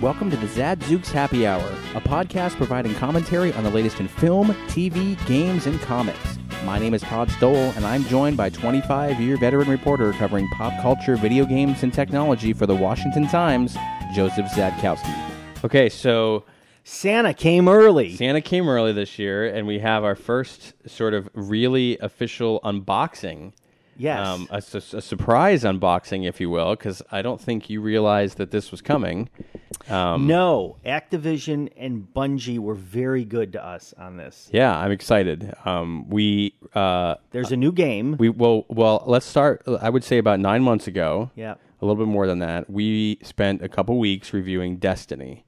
Welcome to the Zadzooks Happy Hour, a podcast providing commentary on the latest in film, TV, games, and comics. My name is Todd Stoll, and I'm joined by 25 year veteran reporter covering pop culture, video games, and technology for the Washington Times, Joseph Szadkowski. Okay, so Santa came early. Santa came early this year, and we have our first sort of really official unboxing. Yes. Um, a, su- a surprise unboxing, if you will, because I don't think you realized that this was coming. Um, no, Activision and Bungie were very good to us on this. Yeah, I'm excited. Um, we uh, There's a new game. we well well let's start. I would say about nine months ago. Yeah. a little bit more than that. We spent a couple weeks reviewing Destiny.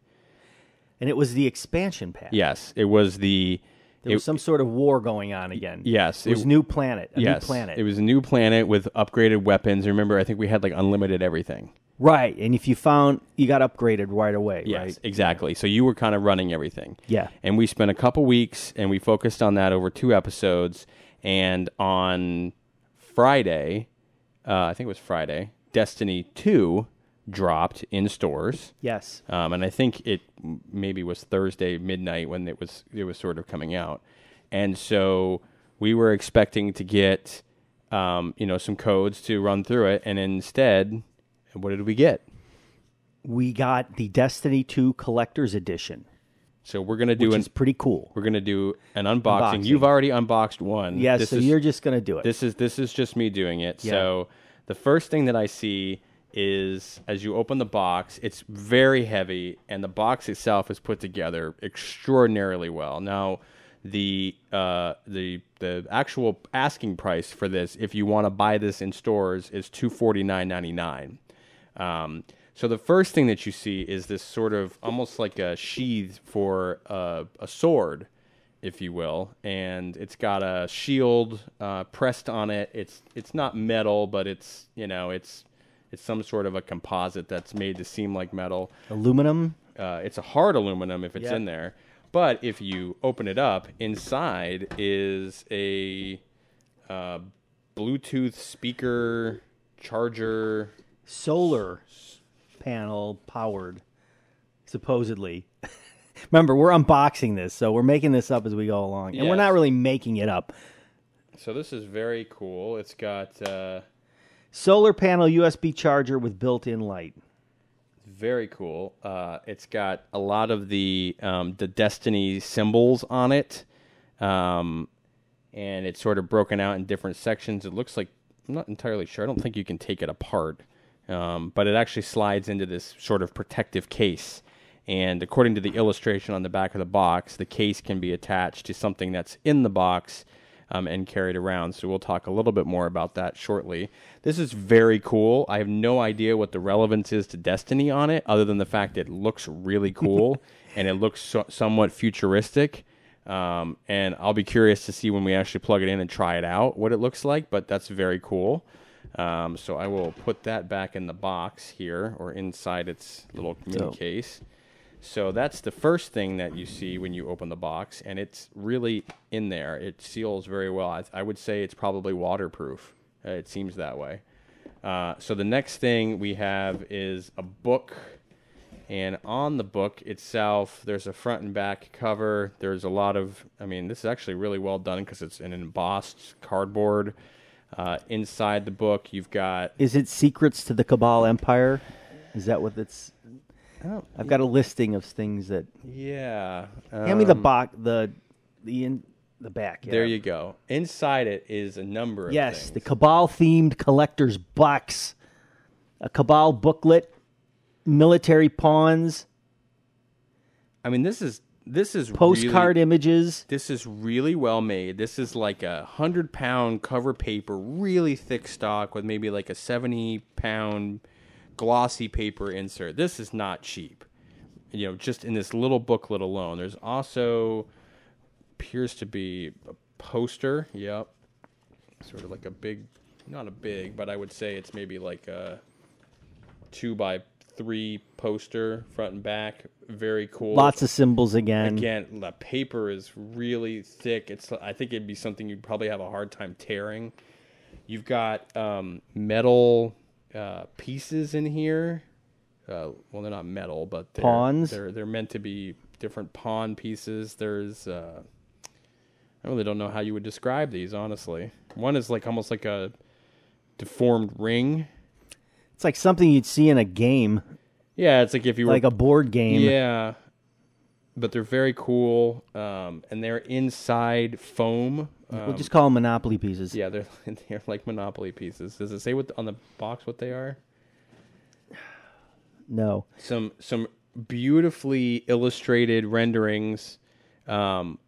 and it was the expansion pack. Yes, it was the. There it- was some sort of war going on again. Yes, It was it- new planet. A yes, new planet. It was a new planet with upgraded weapons. Remember, I think we had like unlimited everything. right. And if you found you got upgraded right away, Yes, right? exactly. So you were kind of running everything. Yeah. And we spent a couple weeks and we focused on that over two episodes. And on Friday, uh, I think it was Friday, Destiny 2 dropped in stores. Yes. Um, and I think it maybe was Thursday midnight when it was it was sort of coming out, and so we were expecting to get um, you know some codes to run through it, and instead, what did we get? We got the Destiny 2 Collector's Edition, So we're gonna do which an is pretty cool. we're gonna do an unboxing. Unboxing. You've already unboxed one. Yes, This so is- you're just going to do it. This is this is just me doing it. Yeah. So the first thing that I see is as you open the box, it's very heavy, and the box itself is put together extraordinarily well. Now, the uh, the the actual asking price for this, if you want to buy this in stores, is two forty nine ninety nine. Um, so the first thing that you see is this sort of almost like a sheath for uh, a sword if you will, and it's got a shield uh, pressed on it. It's it's not metal, but it's you know it's it's some sort of a composite that's made to seem like metal. Aluminum. Uh, it's a hard aluminum if it's in there, but if you open it up, inside is a uh, Bluetooth speaker charger. solar panel powered, supposedly. Remember, we're unboxing this, so we're making this up as we go along, and we're not really making it up. So this is very cool. It's got. Uh, Solar panel USB charger with built-in light. Very cool. Uh, it's got a lot of the um, the Destiny symbols on it, um, and it's sort of broken out in different sections. It looks like I'm not entirely sure. I don't think you can take it apart, um, but it actually slides into this sort of protective case. And according to the illustration on the back of the box, the case can be attached to something that's in the box um, and carried around. So we'll talk a little bit more about that shortly. This is very cool. I have no idea what the relevance is to Destiny on it, other than the fact it looks really cool and it looks so- somewhat futuristic. Um, and I'll be curious to see when we actually plug it in and try it out what it looks like. But that's very cool. Um, so I will put that back in the box here or inside its little mini Dope. case. So that's the first thing that you see when you open the box, and it's really in there. It seals very well. I, I would say it's probably waterproof. Uh, it seems that way. Uh, so the next thing we have is a book, and on the book itself, there's a front and back cover. There's a lot of, I mean, this is actually really well done because it's an embossed cardboard. Uh, inside the book, you've got Is it Secrets to the Cabal Empire? Is that what it's? I've got a listing of things that. yeah. Hand me the um, box, the the in the back. There you go. Inside it is a number of Yes, the things. Cabal themed collector's box, a Cabal booklet, military pawns. I mean, this is this is postcard Really, images. this is really well made. This is like a hundred pound cover paper, really thick stock with maybe like a seventy pound glossy paper insert. This is not cheap. You know, just in this little booklet alone. There's also appears to be a poster. Yep, sort of like a big, not a big, but I would say it's maybe like a two by three poster, front and back. Very cool. Lots of symbols again. Again, the paper is really thick. It's I think it'd be something you'd probably have a hard time tearing. You've got um, metal uh, pieces in here. Uh, well, they're not metal, but they're, Pawns? They're they're meant to be different pawn pieces. There's uh, I really don't know how you would describe these. Honestly, one is like almost like a deformed ring. It's like something you'd see in a game, Yeah, it's like if you were like a board game. Yeah, but they're very cool, um, and they're inside foam. Um, We'll just call them Monopoly pieces. yeah, they're they're like Monopoly pieces. Does it say what on the box what they are? No. Some some beautifully illustrated renderings um,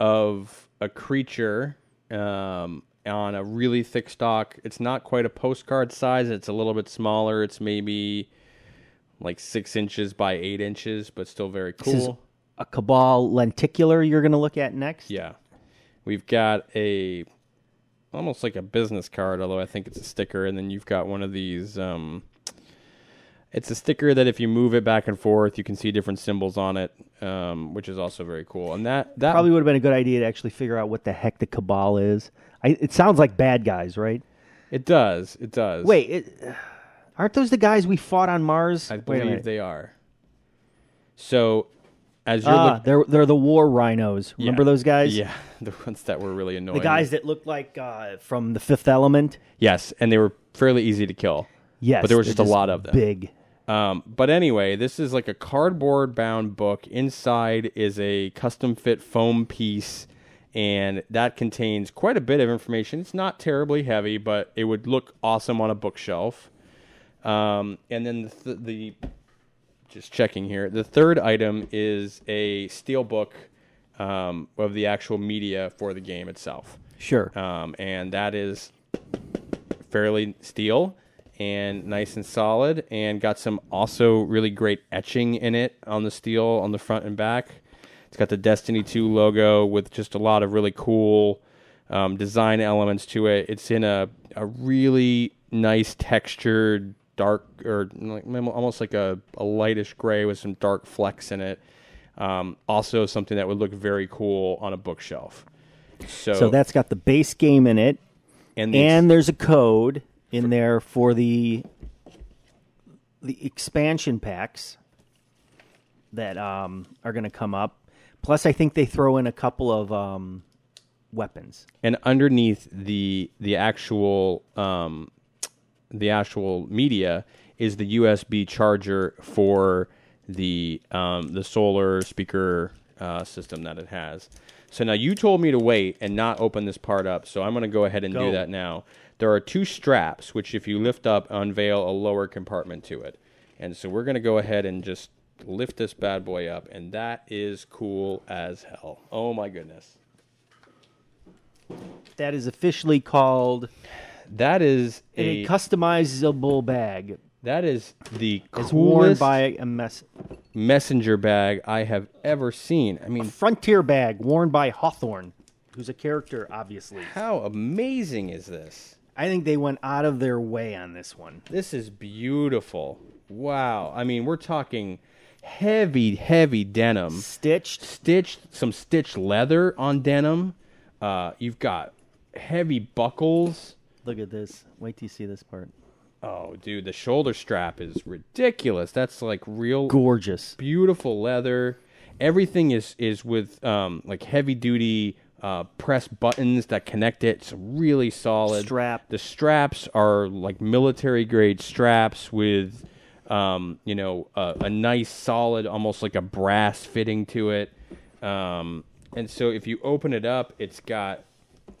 of a creature um, on a really thick stock. It's not quite a postcard size. It's a little bit smaller. It's maybe like six inches by eight inches, but still very This is cool. a Cabal lenticular you're going to look at next. Yeah. We've got a almost like a business card, although I think it's a sticker, and then you've got one of these um it's a sticker that if you move it back and forth, you can see different symbols on it, um, which is also very cool. And that that Probably would have been a good idea to actually figure out what the heck the Cabal is. I, it sounds like bad guys, right? it does, it does. Wait, it, aren't those the guys we fought on Mars? I believe they are. So as you're Ah, look- they're they're the war rhinos. Remember those guys? Yeah, the ones that were really annoying. The guys that looked like uh, from the Fifth Element. Yes, and they were fairly easy to kill. Yes, But there was they're just a lot of them. Big. Um, but anyway, this is like a cardboard bound book. Inside is a custom fit foam piece, and that contains quite a bit of information. It's not terribly heavy, but it would look awesome on a bookshelf. Um, and then the, th- the just checking here, the third item is a steel book um, of the actual media for the game itself. Sure. um, and that is fairly steel and nice and solid and got some also really great etching in it on the steel on the front and back. It's got the destiny 2 logo with just a lot of really cool um, design elements to it. It's in a, a really nice textured dark or like, almost like a, a lightish gray with some dark flecks in it um, also something that would look very cool on a bookshelf so, so that's got the base game in it, and the and there's a code in there for the the expansion packs that um, are going to come up. Plus, I think they throw in a couple of um, weapons. and underneath the the actual um, the actual media is the USB charger for the um, the solar speaker uh, system that it has. So now you told me to wait and not open this part up, so I'm going to go ahead and Go. do that now. There are two straps which, if you lift up, unveil a lower compartment to it, and so we're going to go ahead and just lift this bad boy up, and that is cool as hell. Oh my goodness. That is officially called That is a, a customizable bag. that is the It's worn by a mess messenger bag I have ever seen. I mean, frontier bag worn by Hawthorne, who's a character, obviously. how amazing is this? I think they went out of their way on this one. This is beautiful. Wow. I mean, we're talking heavy, heavy denim, Stitched. stitched, some stitched leather on denim. Uh, you've got heavy buckles. Look at this. Wait till you see this part. Oh, dude, the shoulder strap is ridiculous. That's like real Gorgeous. beautiful leather. Everything is is with um, like heavy duty uh, press buttons that connect it. It's really solid. Strap. The straps are like military grade straps with um, you know a, a nice solid, almost like a brass fitting to it. Um, and so if you open it up, it's got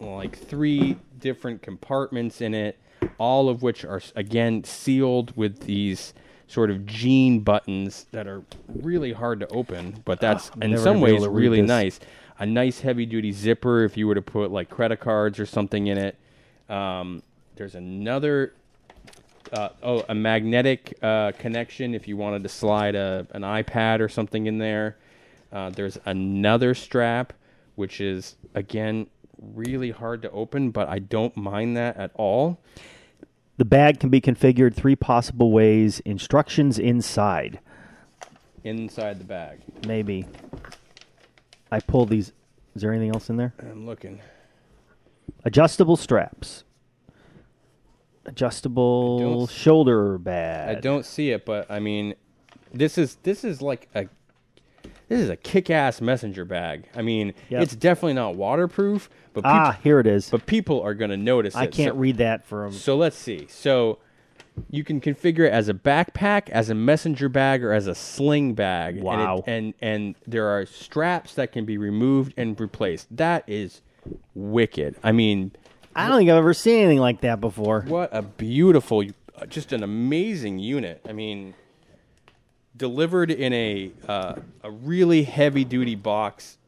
like three different compartments in it, all of which are again sealed with these sort of jean buttons that are really hard to open, but that's in some ways really this. nice. A nice heavy duty zipper if you were to put like credit cards or something in it. Um, there's another uh, oh, a magnetic uh, connection if you wanted to slide a, an iPad or something in there. Uh, there's another strap, which is again really hard to open, but I don't mind that at all. The bag can be configured three possible ways. Instructions inside. Inside the bag, Maybe. I pulled these. Is there anything else in there? I'm looking. Adjustable straps. Adjustable I don't s- shoulder bag. I don't see it, but I mean, this is this is like a this is a kick-ass messenger bag. I mean, Yep. it's definitely not waterproof, but peop- Ah, here it is. but people are going to notice I it. can't So- read that from. So let's see. So you can configure it as a backpack, as a messenger bag, or as a sling bag. Wow. And, it, and and there are straps that can be removed and replaced. That is wicked. I mean, I don't think I've ever seen anything like that before. what a beautiful, uh, just an amazing unit. I mean, delivered in a uh, a really heavy duty box.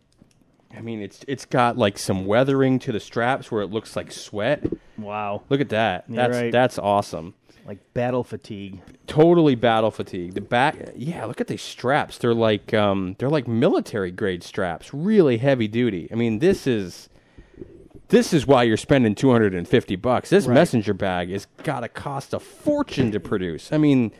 I mean, it's it's got like some weathering to the straps where it looks like sweat. Wow. Look at that. That's right. that's awesome. Like battle fatigue. totally battle fatigue. The back, yeah. Look at these straps. They're like um, they're like military grade straps. Really heavy duty. I mean, this is this is why you're spending two hundred and fifty bucks. This Right. messenger bag has got to cost a fortune to produce. I mean,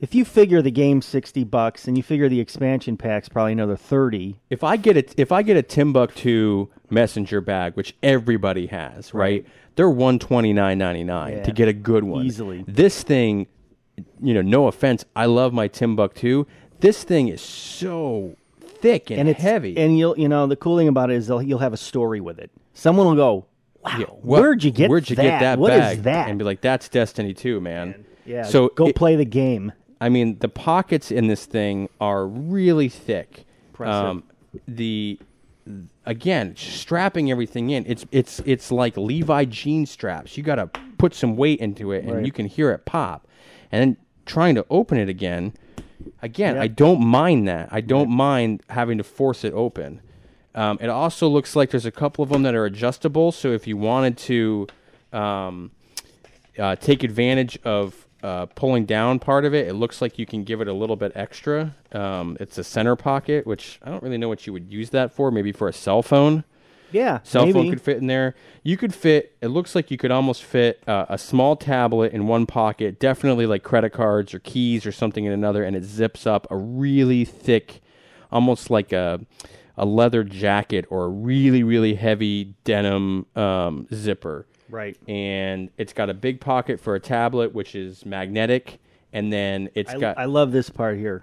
If you figure the game sixty bucks and you figure the expansion pack's probably another thirty, if I get it, if I get a Timbuk2 messenger bag, which everybody has, right? They're one twenty nine ninety nine Yeah. to get a good one Easily. This thing, you know, no offense, I love my Timbuk2. This thing is so thick and, and it's heavy. And you'll you know the cool thing about it is they'll, you'll have a story with it. Someone will go, "Wow, Yeah, where'd you get where'd you that? get that What is bag? that?" And be like, that's Destiny 2, man. yeah, So go it- play the game. I mean, the pockets in this thing are really thick. Impressive. the again, strapping everything in. It's it's it's like Levi jean straps. You got to put some weight into it, and Right. you can hear it pop. And then trying to open it again. Again, Yep. I don't mind that. I don't mind having to force it open. Um, it also looks like there's a couple of them that are adjustable. So if you wanted to um, uh, take advantage of uh, pulling down part of it, it looks like you can give it a little bit extra. Um, it's a center pocket, which I don't really know what you would use that for. Maybe for a cell phone. Yeah, Cell maybe. phone could fit in there. You could fit. It looks like you could almost fit uh, a small tablet in one pocket. Definitely like credit cards or keys or something in another, and it zips up a really thick, almost like a a leather jacket or a really really heavy denim um, zipper. Right. And it's got a big pocket for a tablet, which is magnetic, and then it's I, got I love this part here.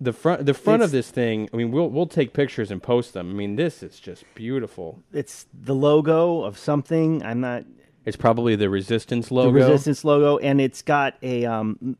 the front. The front of this thing. I mean, we'll we'll take pictures and post them. I mean, this is just beautiful. It's the logo of something. I'm not It's probably the Resistance logo. the resistance logo, and it's got a um, m-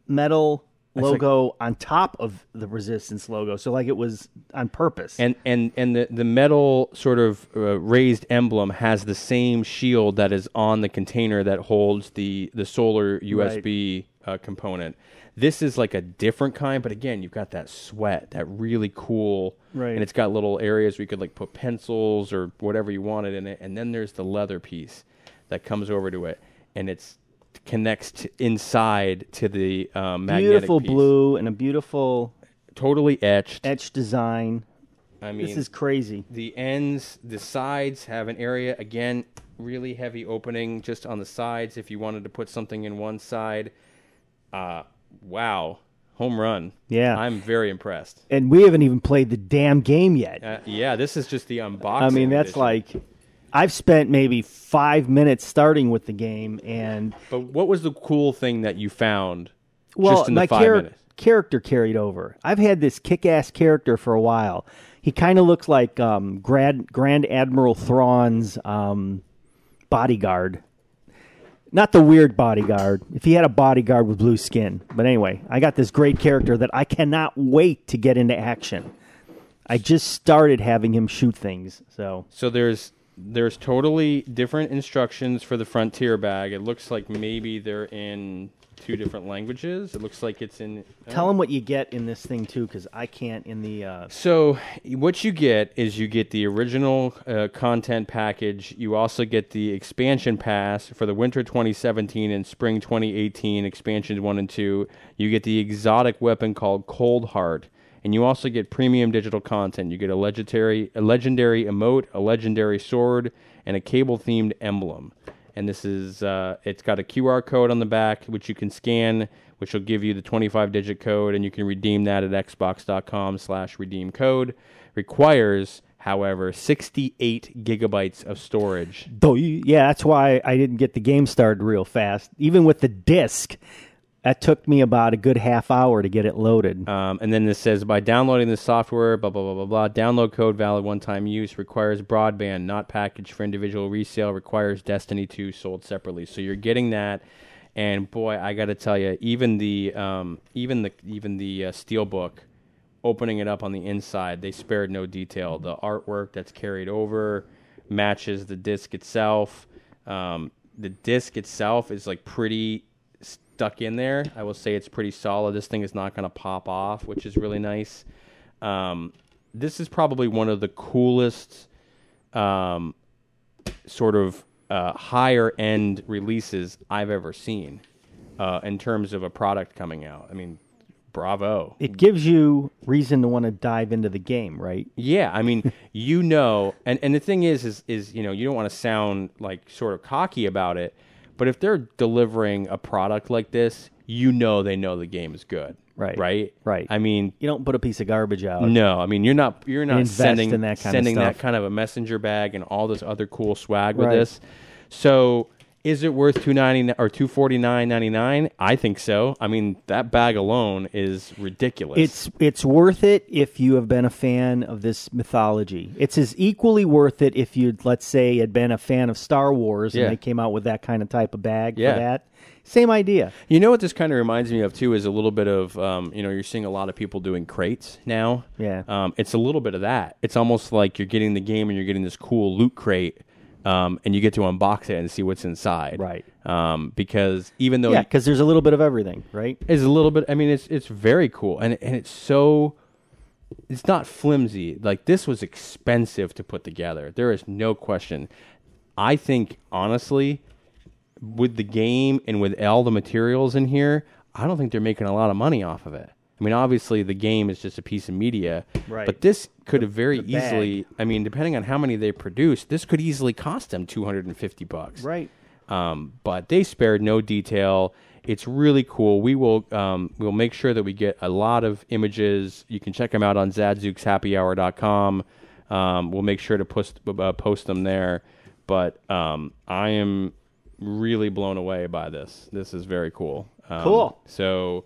metal like- logo on top of the resistance logo. So like it was on purpose. and and and the the metal sort of uh, raised emblem has the same shield that is on the container that holds the the solar USB uh, component. This is like a different kind, but again, you've got that sweat, that really cool, Right. And it's got little areas where you could like put pencils or whatever you wanted in it, and then there's the leather piece that comes over to it, and it's connects to inside to the um, magnetic beautiful piece. blue and a beautiful totally etched. etched design. I mean, This is crazy. the ends, the sides have an area again, really heavy opening just on the sides. If you wanted to put something in one side, uh, wow, home run! Yeah. I'm very impressed. And we haven't even played the damn game yet. Uh, yeah, this is just the unboxing. I mean, that's edition. like I've spent maybe five minutes starting with the game, and But what was the cool thing that you found? well, just in the my five char- minutes. character carried over. I've had this kick-ass character for a while. He kind of looks like um, Grand Grand Admiral Thrawn's um, bodyguard. Not the weird bodyguard. If he had a bodyguard with blue skin. But anyway, I got this great character that I cannot wait to get into action. I just started having him shoot things. So So there's there's totally different instructions for the Frontier bag. It looks like maybe they're in two different languages. It looks like it's in. Tell them what you get in this thing too, because I can't in the. Uh, So what you get is you get the original uh, content package. You also get the expansion pass for the winter 2017 and spring 2018 expansions one and two. You get the exotic weapon called Coldheart, and you also get premium digital content. You get a legendary a legendary emote, a legendary sword, and a Cabal themed emblem. And this is uh, it's got a QR code on the back which you can scan which will give you the 25 digit code and you can redeem that at xbox.com slash redeem code requires however 68 gigabytes of storage yeah, that's why I didn't get the game started real fast. Even with the disc, that took me about a good half hour to get it loaded. um, and then this says by downloading the software blah blah blah blah blah download code valid one time use requires broadband not packaged for individual resale requires destiny 2 sold separately so you're getting that and boy i gotta tell you even the um, even the even the uh, steelbook opening it up on the inside, they spared no detail. The artwork that's carried over matches the disc itself. Um, the disc itself is like pretty stuck in there. I will say it's pretty solid. This thing is not going to pop off, which is really nice. Um, this is probably one of the coolest um, sort of uh, higher end releases I've ever seen uh, in terms of a product coming out. I mean, bravo. It gives you reason to want to dive into the game, right? Yeah, I mean, you know, and, and the thing is, is, is you know, you don't want to sound like sort of cocky about it, but if they're delivering a product like this, you know, they know the game is good, Right. Right, Right. I mean, You don't put a piece of garbage out. no, I mean, you're not you're not Invest sending in that kind of sending that kind of a messenger bag and all this other cool swag with Right. this. So. Is it worth two ninety or two forty nine ninety nine? I think so. I mean, that bag alone is ridiculous. It's it's worth it if you have been a fan of this mythology. It's as equally worth it if you, let's say, had been a fan of Star Wars Yeah. and they came out with that kind of type of bag Yeah. for that. Same idea. You know what this kind of reminds me of too is a little bit of um, you know you're seeing a lot of people doing crates now. Yeah. Um, it's a little bit of that. It's almost like you're getting the game and you're getting this cool loot crate, um, and you get to unbox it and see what's inside. Right. Um, because even though Yeah, because there's a little bit of everything, right? it's a little bit. I mean, it's it's very cool and and it's so. It's not flimsy. Like this was expensive to put together. There is no question. I think honestly, with the game and with all the materials in here, I don't think they're making a lot of money off of it. I mean, obviously the game is just a piece of media, Right. but this could have very the bag. easily. I mean, depending on how many they produce, this could easily cost them two hundred and fifty bucks. Right. Um, but they spared no detail. It's really cool. We will um, we'll make sure that we get a lot of images. You can check them out on zadzookshappyhour.com. Um, we'll make sure to post uh, post them there. But um, I am really blown away by this. This is very cool. Um, Cool. So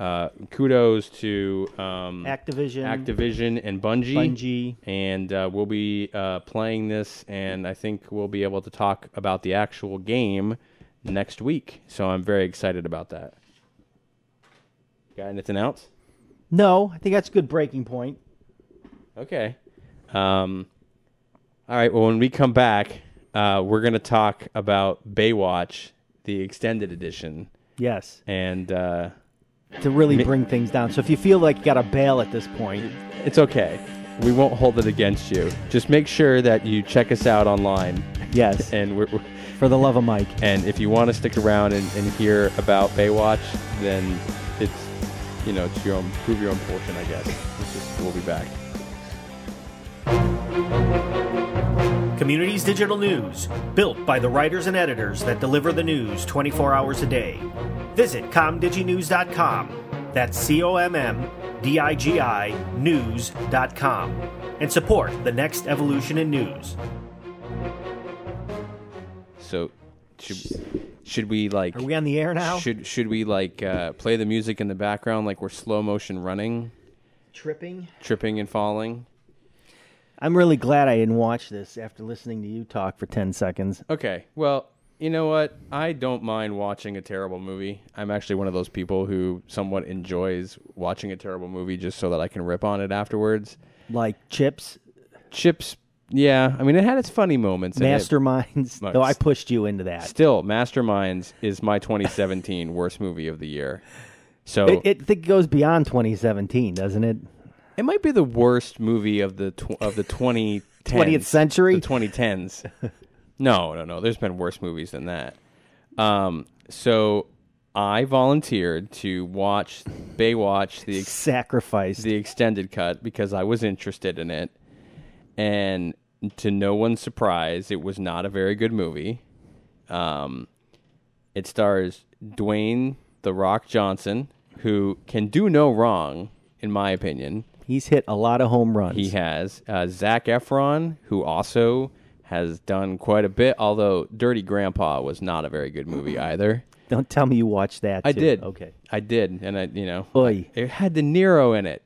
uh, kudos to um, Activision. Activision and Bungie. Bungie. And uh, we'll be uh, playing this, and I think we'll be able to talk about the actual game next week. So I'm very excited about that. Got anything else? No, I think that's a good breaking point. Okay. Um, all right. Well, when we come back, uh, we're going to talk about Baywatch, the extended edition, Yes, and uh, to really bring things down. So if you feel like you got to bail at this point, it's okay. We won't hold it against you. Just make sure that you check us out online, yes, and we're, we're for the love of Mike. And if you want to stick around and, and hear about Baywatch, then it's you know it's your own prove your own portion, I guess. It's just, we'll be back. Communities Digital News, built by the writers and editors that deliver the news 24 hours a day. Visit comdiginews.com. That's C O M M D I G I news.com. And support the next evolution in news. So should should we like Are we on the air now? should should we like uh, play the music in the background like we're slow motion running, Tripping. tripping and falling? I'm really glad I didn't watch this after listening to you talk for 10 seconds. Okay. Well, you know what? I don't mind watching a terrible movie. I'm actually one of those people who somewhat enjoys watching a terrible movie just so that I can rip on it afterwards. Like chips. Chips Yeah, I mean, it had its funny moments. Masterminds. Though I pushed you into that. Still, Masterminds is my 2017 worst movie of the year. So It, it, it goes beyond 2017, doesn't it? Might be the worst movie of the tw- of the 2010s, 20th century? the 2010s. no, no, no. There's been worse movies than that. Um, so I volunteered to watch Baywatch the ex- Sacrificed. the extended cut because I was interested in it, and to no one's surprise, it was not a very good movie. Um, it stars Dwayne the Rock Johnson, who can do no wrong, in my opinion. He's hit a lot of home runs. He has uh, Zac Efron, who also has done quite a bit. Although Dirty Grandpa was not a very good movie either. Don't tell me you watched that. I too. did. Okay. I did, and I, you know, Oy. it had De Niro in it.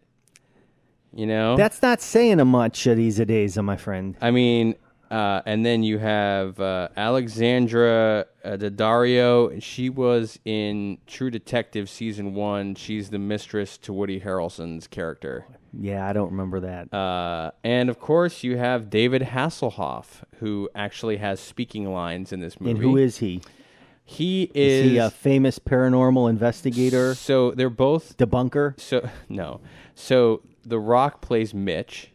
You know, That's not saying a much these days, my friend. I mean, uh, and then you have uh, Alexandra uh, Daddario. She was in True Detective season one. She's the mistress to Woody Harrelson's character. Yeah, I don't remember that. Uh, and of course, you have David Hasselhoff, who actually has speaking lines in this movie. and who is he? he? Is Is, he a famous paranormal investigator, so they're both debunker? So no. So The Rock plays Mitch,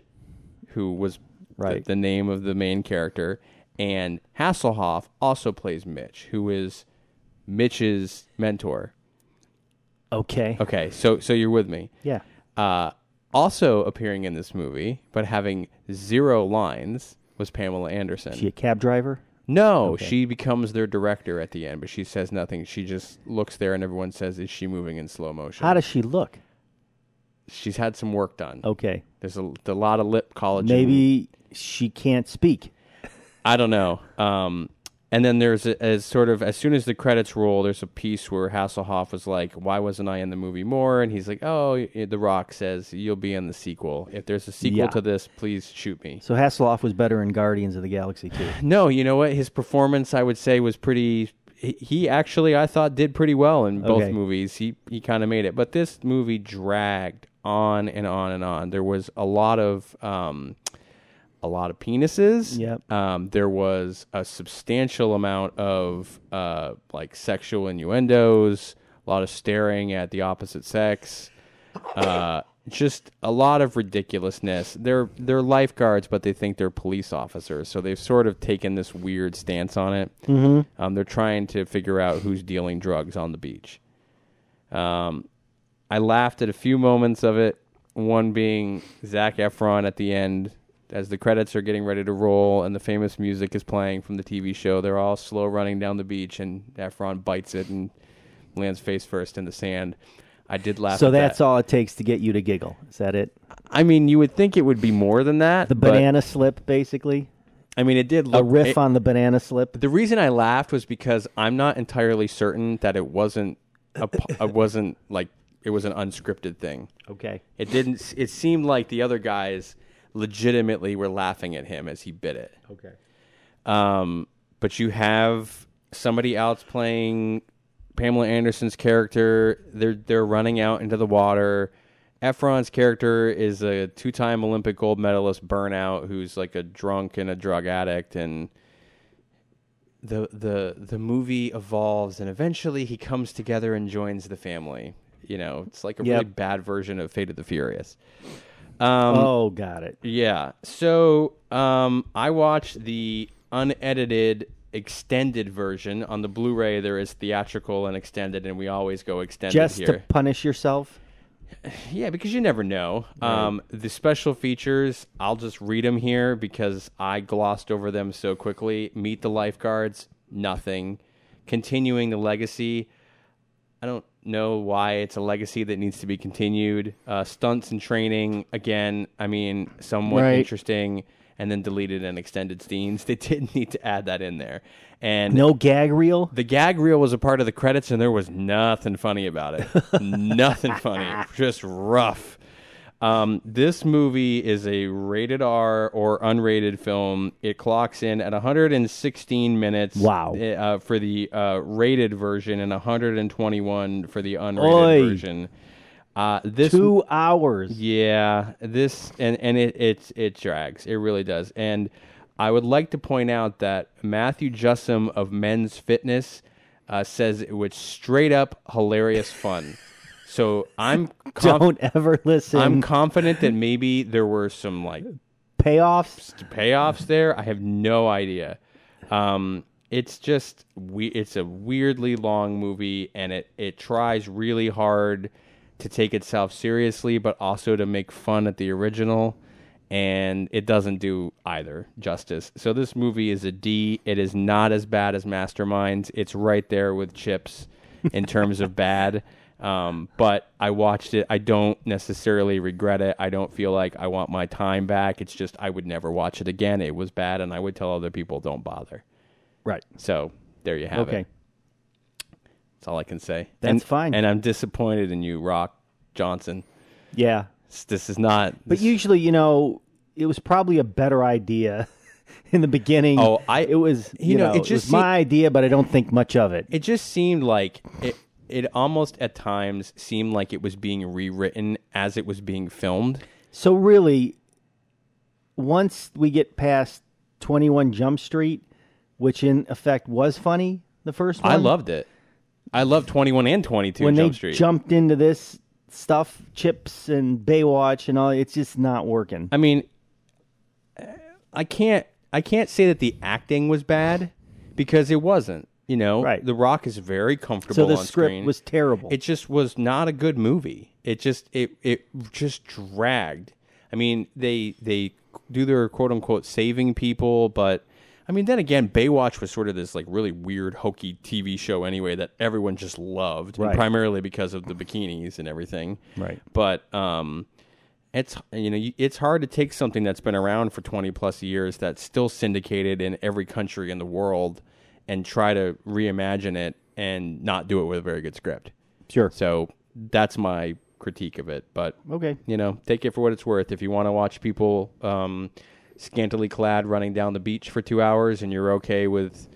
who was Right. the, name of the main character, and Hasselhoff also plays Mitch, who is Mitch's mentor. Okay. Okay, so so you're with me. Yeah. Uh, also appearing in this movie, but having zero lines, was Pamela Anderson. Is she a cab driver? no, she becomes their director at the end, but she says nothing. She just looks there, and everyone says, "Is she moving in slow motion?" How does she look? She's had some work done. Okay. There's a, a lot of lip collagen. Maybe she can't speak. I don't know. Um, and then there's a, as sort of as soon as the credits roll, there's a piece where Hasselhoff was like, "Why wasn't I in the movie more?" And he's like, "Oh, The Rock says you'll be in the sequel. If there's a sequel Yeah. to this, please shoot me." So Hasselhoff was better in Guardians of the Galaxy too. No, you know what? His performance, I would say, was pretty. He, actually, I thought, did pretty well in both Okay. movies. He he kind of made it, but this movie dragged on and on and on. There was a lot of um, a lot of penises. Yep. Um, there was a substantial amount of uh, like sexual innuendos, a lot of staring at the opposite sex. Uh, just a lot of ridiculousness. They're they're lifeguards, but they think they're police officers. So they've sort of taken this weird stance on it. Mm-hmm. Um, they're trying to figure out who's dealing drugs on the beach. Um, I laughed at a few moments of it. One being Zac Efron at the end, as the credits are getting ready to roll and the famous music is playing from the TV show. They're all slow running down the beach, and Efron bites it and lands face first in the sand. I did laugh. So at that's that. all it takes to get you to giggle. Is that it? I mean, you would think it would be more than that. The banana slip, basically. I mean, it did A riff it- on the banana slip. The reason I laughed was because I'm not entirely certain that it wasn't a, wasn't like it was an unscripted thing. Okay. It didn't. It seemed like the other guys legitimately were laughing at him as he bit it. Okay. Um, but you have somebody else playing Pamela Anderson's character. They're they're running out into the water. Efron's character is a two-time Olympic gold medalist, Burnout, who's like a drunk and a drug addict, and the the the movie evolves, and eventually he comes together and joins the family. You know, it's like a Yep. really bad version of Fate of the Furious. Um, oh, got it. yeah. So um, I watched the unedited extended version on the Blu-ray. There is theatrical and extended, and we always go extended Just here. to punish yourself. Yeah, because you never know. Um, the special features, I'll just read them here because I glossed over them so quickly. Meet the lifeguards, nothing. Continuing the legacy, I don't know why it's a legacy that needs to be continued. Uh, stunts and training, again, I mean, somewhat Right. interesting. And then deleted and extended scenes. They didn't need to add that in there. And No gag reel. the gag reel was a part of the credits, and there was nothing funny about it. nothing funny, just rough. Um, this movie is a rated R or unrated film. It clocks in at 116 minutes. Wow. Uh, for the uh, rated version and 121 for the unrated Oy. version. Uh, this Two hours. Yeah, this and and it it it drags. It really does. And I would like to point out that Matthew Jussum of Men's Fitness uh, says it was straight up hilarious fun. So I'm conf- Don't ever listen. I'm confident that maybe there were some like Payoffs. payoffs there. I have no idea. Um, it's just we. It's a weirdly long movie, and it it tries really hard to take itself seriously, but also to make fun at the original. And it doesn't do either justice. So this movie is a D. It is not as bad as Masterminds. It's right there with Chips in terms of bad. Um, but I watched it. I don't necessarily regret it. I don't feel like I want my time back. It's just I would never watch it again. It was bad, and I would tell other people don't bother. Right. So there you have it. Okay. it. That's all I can say. That's And- fine. And I'm disappointed in you, Rock Johnson. Yeah. This, is not. But this- usually, you know, it was probably a better idea in the beginning. Oh, I- It was. You, you know, know, it it, just was my idea, but I don't think much of it. it just seemed like it. It almost at times seemed like it was being rewritten as it was being filmed. So really, once we get past Twenty One Jump Street, which in effect was funny, the first one. I loved it. I love 21 and 22 when Jump they Street. jumped into this stuff, Chips and Baywatch and all. It's just not working. I mean, I can't I can't say that the acting was bad because it wasn't. You know, Right. The Rock is very comfortable So the on script screen. was terrible. It just was not a good movie. It just it it just dragged. I mean, they they do their quote unquote saving people, but I mean, then again, Baywatch was sort of this like really weird hokey TV show anyway that everyone just loved, Right. primarily because of the bikinis and everything. Right. But um, it's you know it's hard to take something that's been around for 20 plus years that's still syndicated in every country in the world and try to reimagine it and not do it with a very good script. Sure. So that's my critique of it. But Okay. you know, take it for what it's worth. If you want to watch people um, scantily clad running down the beach for two hours and you're okay with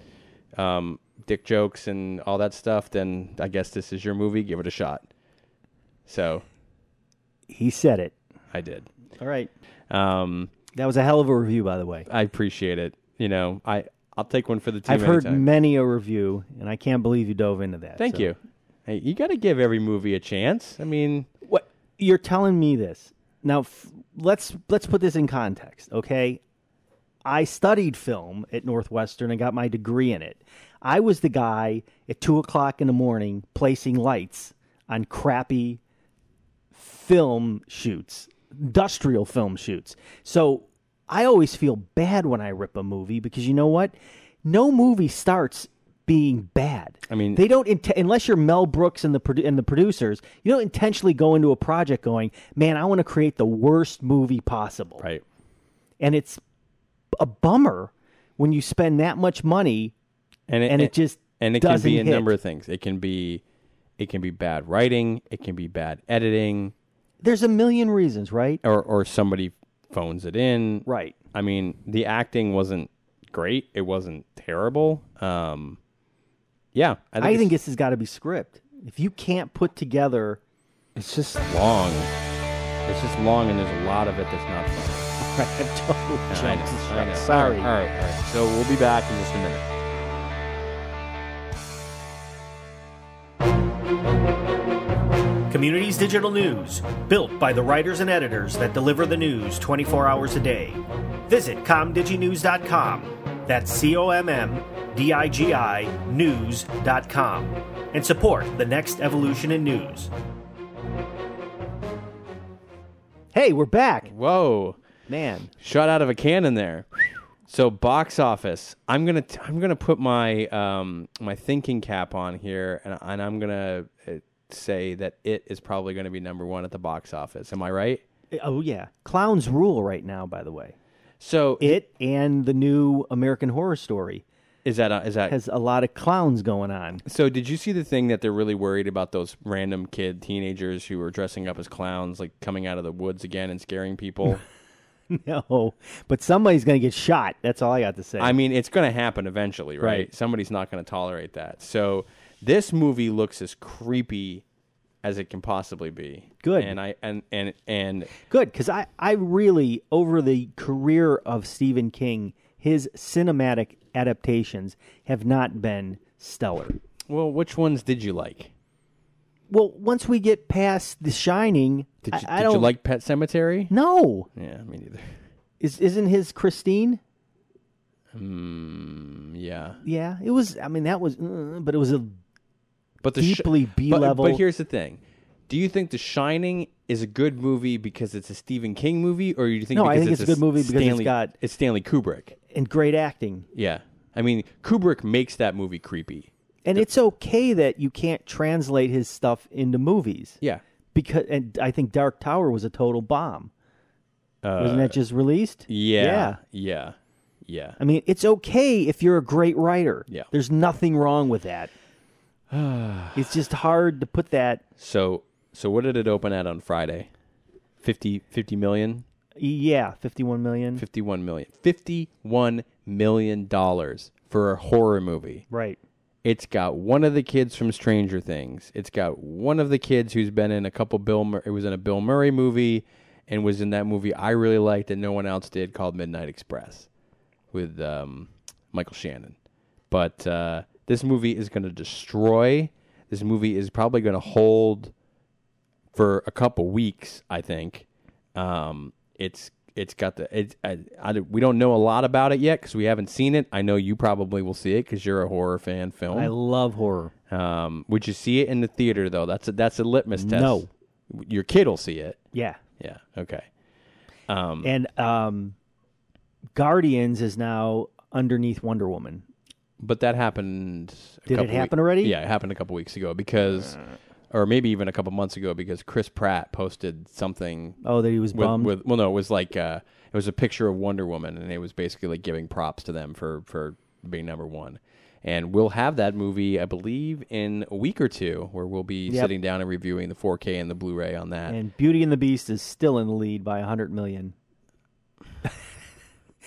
um, dick jokes and all that stuff, then I guess this is your movie. Give it a shot. So He said it. I did. All right. Um, That was a hell of a review, by the way. I appreciate it. You know, I I'll take one for the team. I've heard anytime. many a review, and I can't believe you dove into that. Thank so. you. Hey, you got to give every movie a chance. I mean, What you're telling me this now? F- let's let's put this in context, okay? I studied film at Northwestern and got my degree in it. I was the guy at two o'clock in the morning placing lights on crappy film shoots, industrial film shoots. So I always feel bad when I rip a movie because you know what? No movie starts being bad. I mean- they don't int- unless you're Mel Brooks and the produ- and the producers. You don't intentionally go into a project going, "Man, I want to create the worst movie possible." right. And it's a bummer when you spend that much money and it, and it just and it can be a hit. number of things. It can be it can be bad writing, it can be bad editing, There's a million reasons, right? or or somebody phones it in. Right. I mean, the acting wasn't great. It wasn't terrible. Um, yeah, I think, I think this has got to be script. If you can't put together, it's just long. It's just long, and there's a lot of it that's not fun. I've totally I jumped know, the I shark. know. Sorry. All right, all right. So we'll be back in just a minute. Communities Digital News, built by the writers and editors that deliver the news 24 hours a day. Visit comdiginews.com. That's C O M M D I G I news.com. And support the next evolution in news. Hey, we're back, Whoa. man. shot out of a cannon there. So box office. I'm gonna t- I'm gonna put my um my thinking cap on here, and, and I'm gonna uh, say that it is probably going to be number one at the box office. Am I right? Oh yeah, clowns rule right now. By the way, So it and the new American Horror Story is that uh, is that has a lot of clowns going on. so? Did you see the thing that they're really worried about those random kid teenagers who are dressing up as clowns, like coming out of the woods again and scaring people? no, but somebody's going to get shot. That's all I got to say. I mean, it's going to happen eventually, right? Right. Somebody's not going to tolerate that. So this movie looks as creepy as it can possibly be. Good. And I and and and Good, because I, I really, over the career of Stephen King, his cinematic adaptations have not been stellar. well, which ones did you like? Well, once we get past The Shining, Did you, I did don't you like Pet Sematary? No, Yeah, me neither. is isn't his Christine? Mm, yeah, Yeah, it was. I mean, that was, uh, but it was a but the Deeply but- B-level. But, here's the thing: Do you think The Shining is a good movie because it's a Stephen King movie, or do you think No, I think it's a good movie because it's Stanley, got- it's Stanley Kubrick? And great acting. Yeah, I mean Kubrick makes that movie creepy. And it's okay that you can't translate his stuff into movies. Yeah, Because and I think Dark Tower was a total bomb. Wasn't that just released? Uh, yeah, Yeah. yeah, yeah. I mean, it's okay if you're a great writer. Yeah. There's nothing wrong with that. it's just hard to put that. So, so what did it open at on Friday? 50, 50 million? Yeah, 51 million. 51 million. 51 million dollars for a horror movie. Right. It's got one of the kids from Stranger Things. It's got one of the kids who's been in a couple Bill. Mur- it was in a Bill Murray movie, and was in that movie I really liked that no one else did called Midnight Express, with um, Michael Shannon. But uh, this movie is going to destroy. This movie is probably going to hold for a couple weeks. I think. Um, it's it's got the it, I, I, we don't know a lot about it yet because we haven't seen it. I know you probably will see it because you're a horror fan. Film. I love horror. Um, would you see it in the theater though? That's a that's a litmus test. No. Your kid will see it. Yeah. Yeah. Okay. Um, And um, Guardians is now underneath Wonder Woman. but that happened. a Did it happen wee- already? Yeah, it happened a couple weeks ago because, or maybe even a couple months ago because Chris Pratt posted something Oh, that he was with, bummed. with well, no, it was like uh, it was a picture of Wonder Woman, and it was basically like giving props to them for for being number one. And we'll have that movie, I believe, in a week or two, where we'll be Yep. sitting down and reviewing the 4K and the Blu-ray on that. and Beauty and the Beast is still in the lead by 100 million.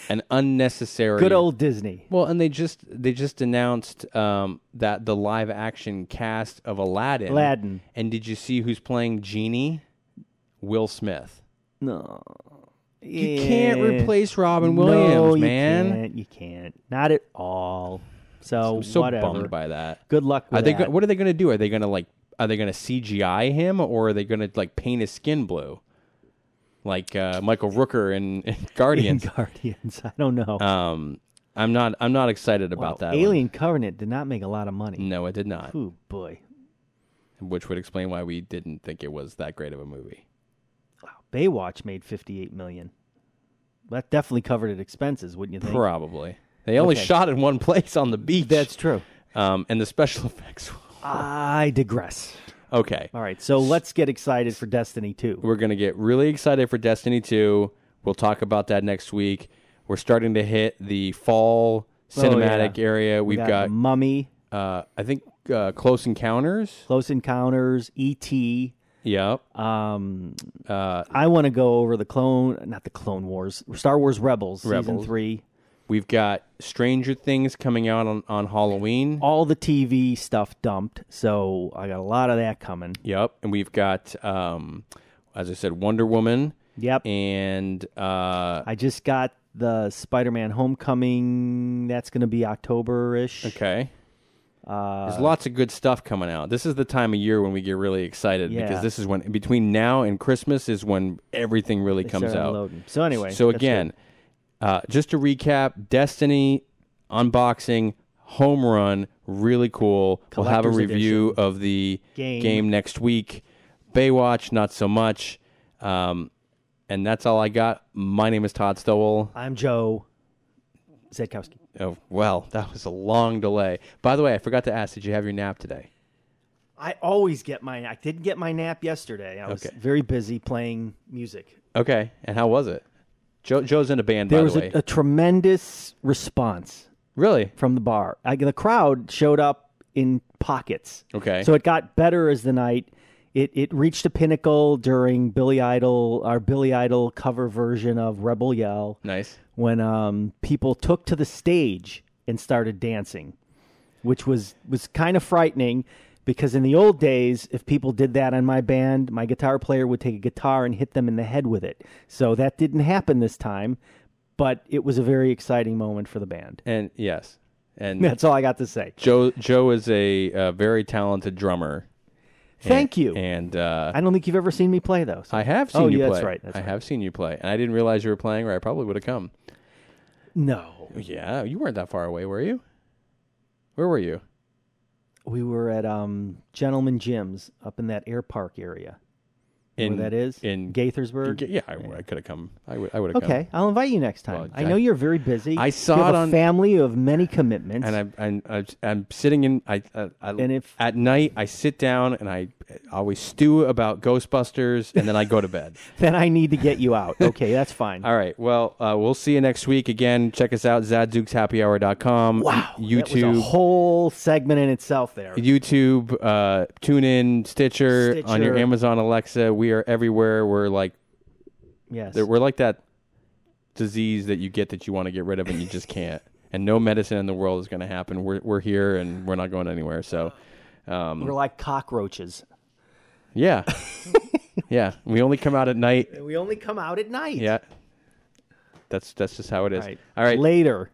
An unnecessary Good old Disney. Well, and they just they just announced um, that the live action cast of Aladdin. Aladdin. And did you see who's playing Genie? Will Smith. No. You can't replace Robin no, Williams, you man. Can't, you can't. Not at all. So I'm so whatever. bummed by that. Good luck with Are they? that. Go- what are they going to do? Are they going to like? Are they going to CGI him, or are they going to like paint his skin blue, like uh, Michael Rooker in, in in Guardians? Guardians? I don't know. um, I'm not. I'm not excited about Wow, that. one. Alien Covenant did not make a lot of money. No, it did not. Oh boy. Which would explain why we didn't think it was that great of a movie. Wow. Baywatch made 58 million. That definitely covered its expenses, wouldn't you think? Probably. They only Okay. shot in one place on the beach. That's true. um, and the special effects. I digress. Okay. All right. So let's get excited for Destiny 2. We're going to get really excited for Destiny 2. We'll talk about that next week. We're starting to hit the fall oh, cinematic yeah. area. We've got, got Mummy. Uh, I think uh, Close Encounters. Close Encounters, E.T. Yep. Um, uh, I want to go over the Clone, not the Clone Wars, Star Wars Rebels, Rebels. Season 3 we've got Stranger Things coming out on, on Halloween. All the TV stuff dumped, so I got a lot of that coming. Yep. And we've got, um, as I said, Wonder Woman. Yep. And uh, I just got the Spider-Man Homecoming. That's going to be October-ish. Okay. Uh, There's lots of good stuff coming out. This is the time of year when we get really excited Yeah. because this is when between now and Christmas is when everything really comes out. unloading. So anyway, so again, uh, just to recap: Destiny unboxing, home run, really cool. we'll have a Collector's review edition. of the Game. next week. Baywatch, not so much. Um, and that's all I got. My name is Todd Stowell. I'm Joe Szadkowski. Oh, well, that was a long delay. By the way, I forgot to ask: Did you have your nap today? I always get my. I didn't get my nap yesterday. I was Okay. very busy playing music. Okay, and how was it? Joe, Joe's in a band, There by was the way. a, a tremendous response really? from the bar. I, the crowd showed up in pockets. Okay. So it got better as the night. It it reached a pinnacle during Billy Idol, our Billy Idol cover version of Rebel Yell, Nice. when um, people took to the stage and started dancing, which was was kind of frightening because in the old days, if people did that on my band, my guitar player would take a guitar and hit them in the head with it. So that didn't happen this time, but it was a very exciting moment for the band. And yes, and That's all I got to say. Joe Joe is a, uh very talented drummer. Thank And- you. And uh, I don't think you've ever seen me play though. so- I have seen you play. oh, you yeah, play. That's right. That's I right. have seen you play, and I didn't realize you were playing, or I probably would have come. No, Yeah, you weren't that far away, were you? Where were you? We were at um, Gentleman Jim's up in that air park area. In where that is in Gaithersburg. Yeah, I, could have come. I would. I would have come. Okay, I'll invite you next time. Well, I I- know you're very busy. I saw you have it a on- family of many commitments. And I'm, I'm, I'm, I'm sitting in. I, I, I And if- at night I sit down and I always stew about Ghostbusters, and then I go to bed. then I need to get you out. Okay, that's fine. All right. Well, uh, we'll see you next week. Again, check us out, ZadzooksHappyHour.com. Wow, YouTube. that was a whole segment in itself there. YouTube, uh, TuneIn, Stitcher, on your Stitcher. Amazon Alexa. We are everywhere. We're like Yes, we're like that disease that you get that you want to get rid of and you just can't. And no medicine in the world is going to happen. We're we're here and we're not going anywhere. So, um, we're like cockroaches. yeah, yeah. We only come out at night. We only come out at night. Yeah, that's that's just how it is. Right. All right. Later.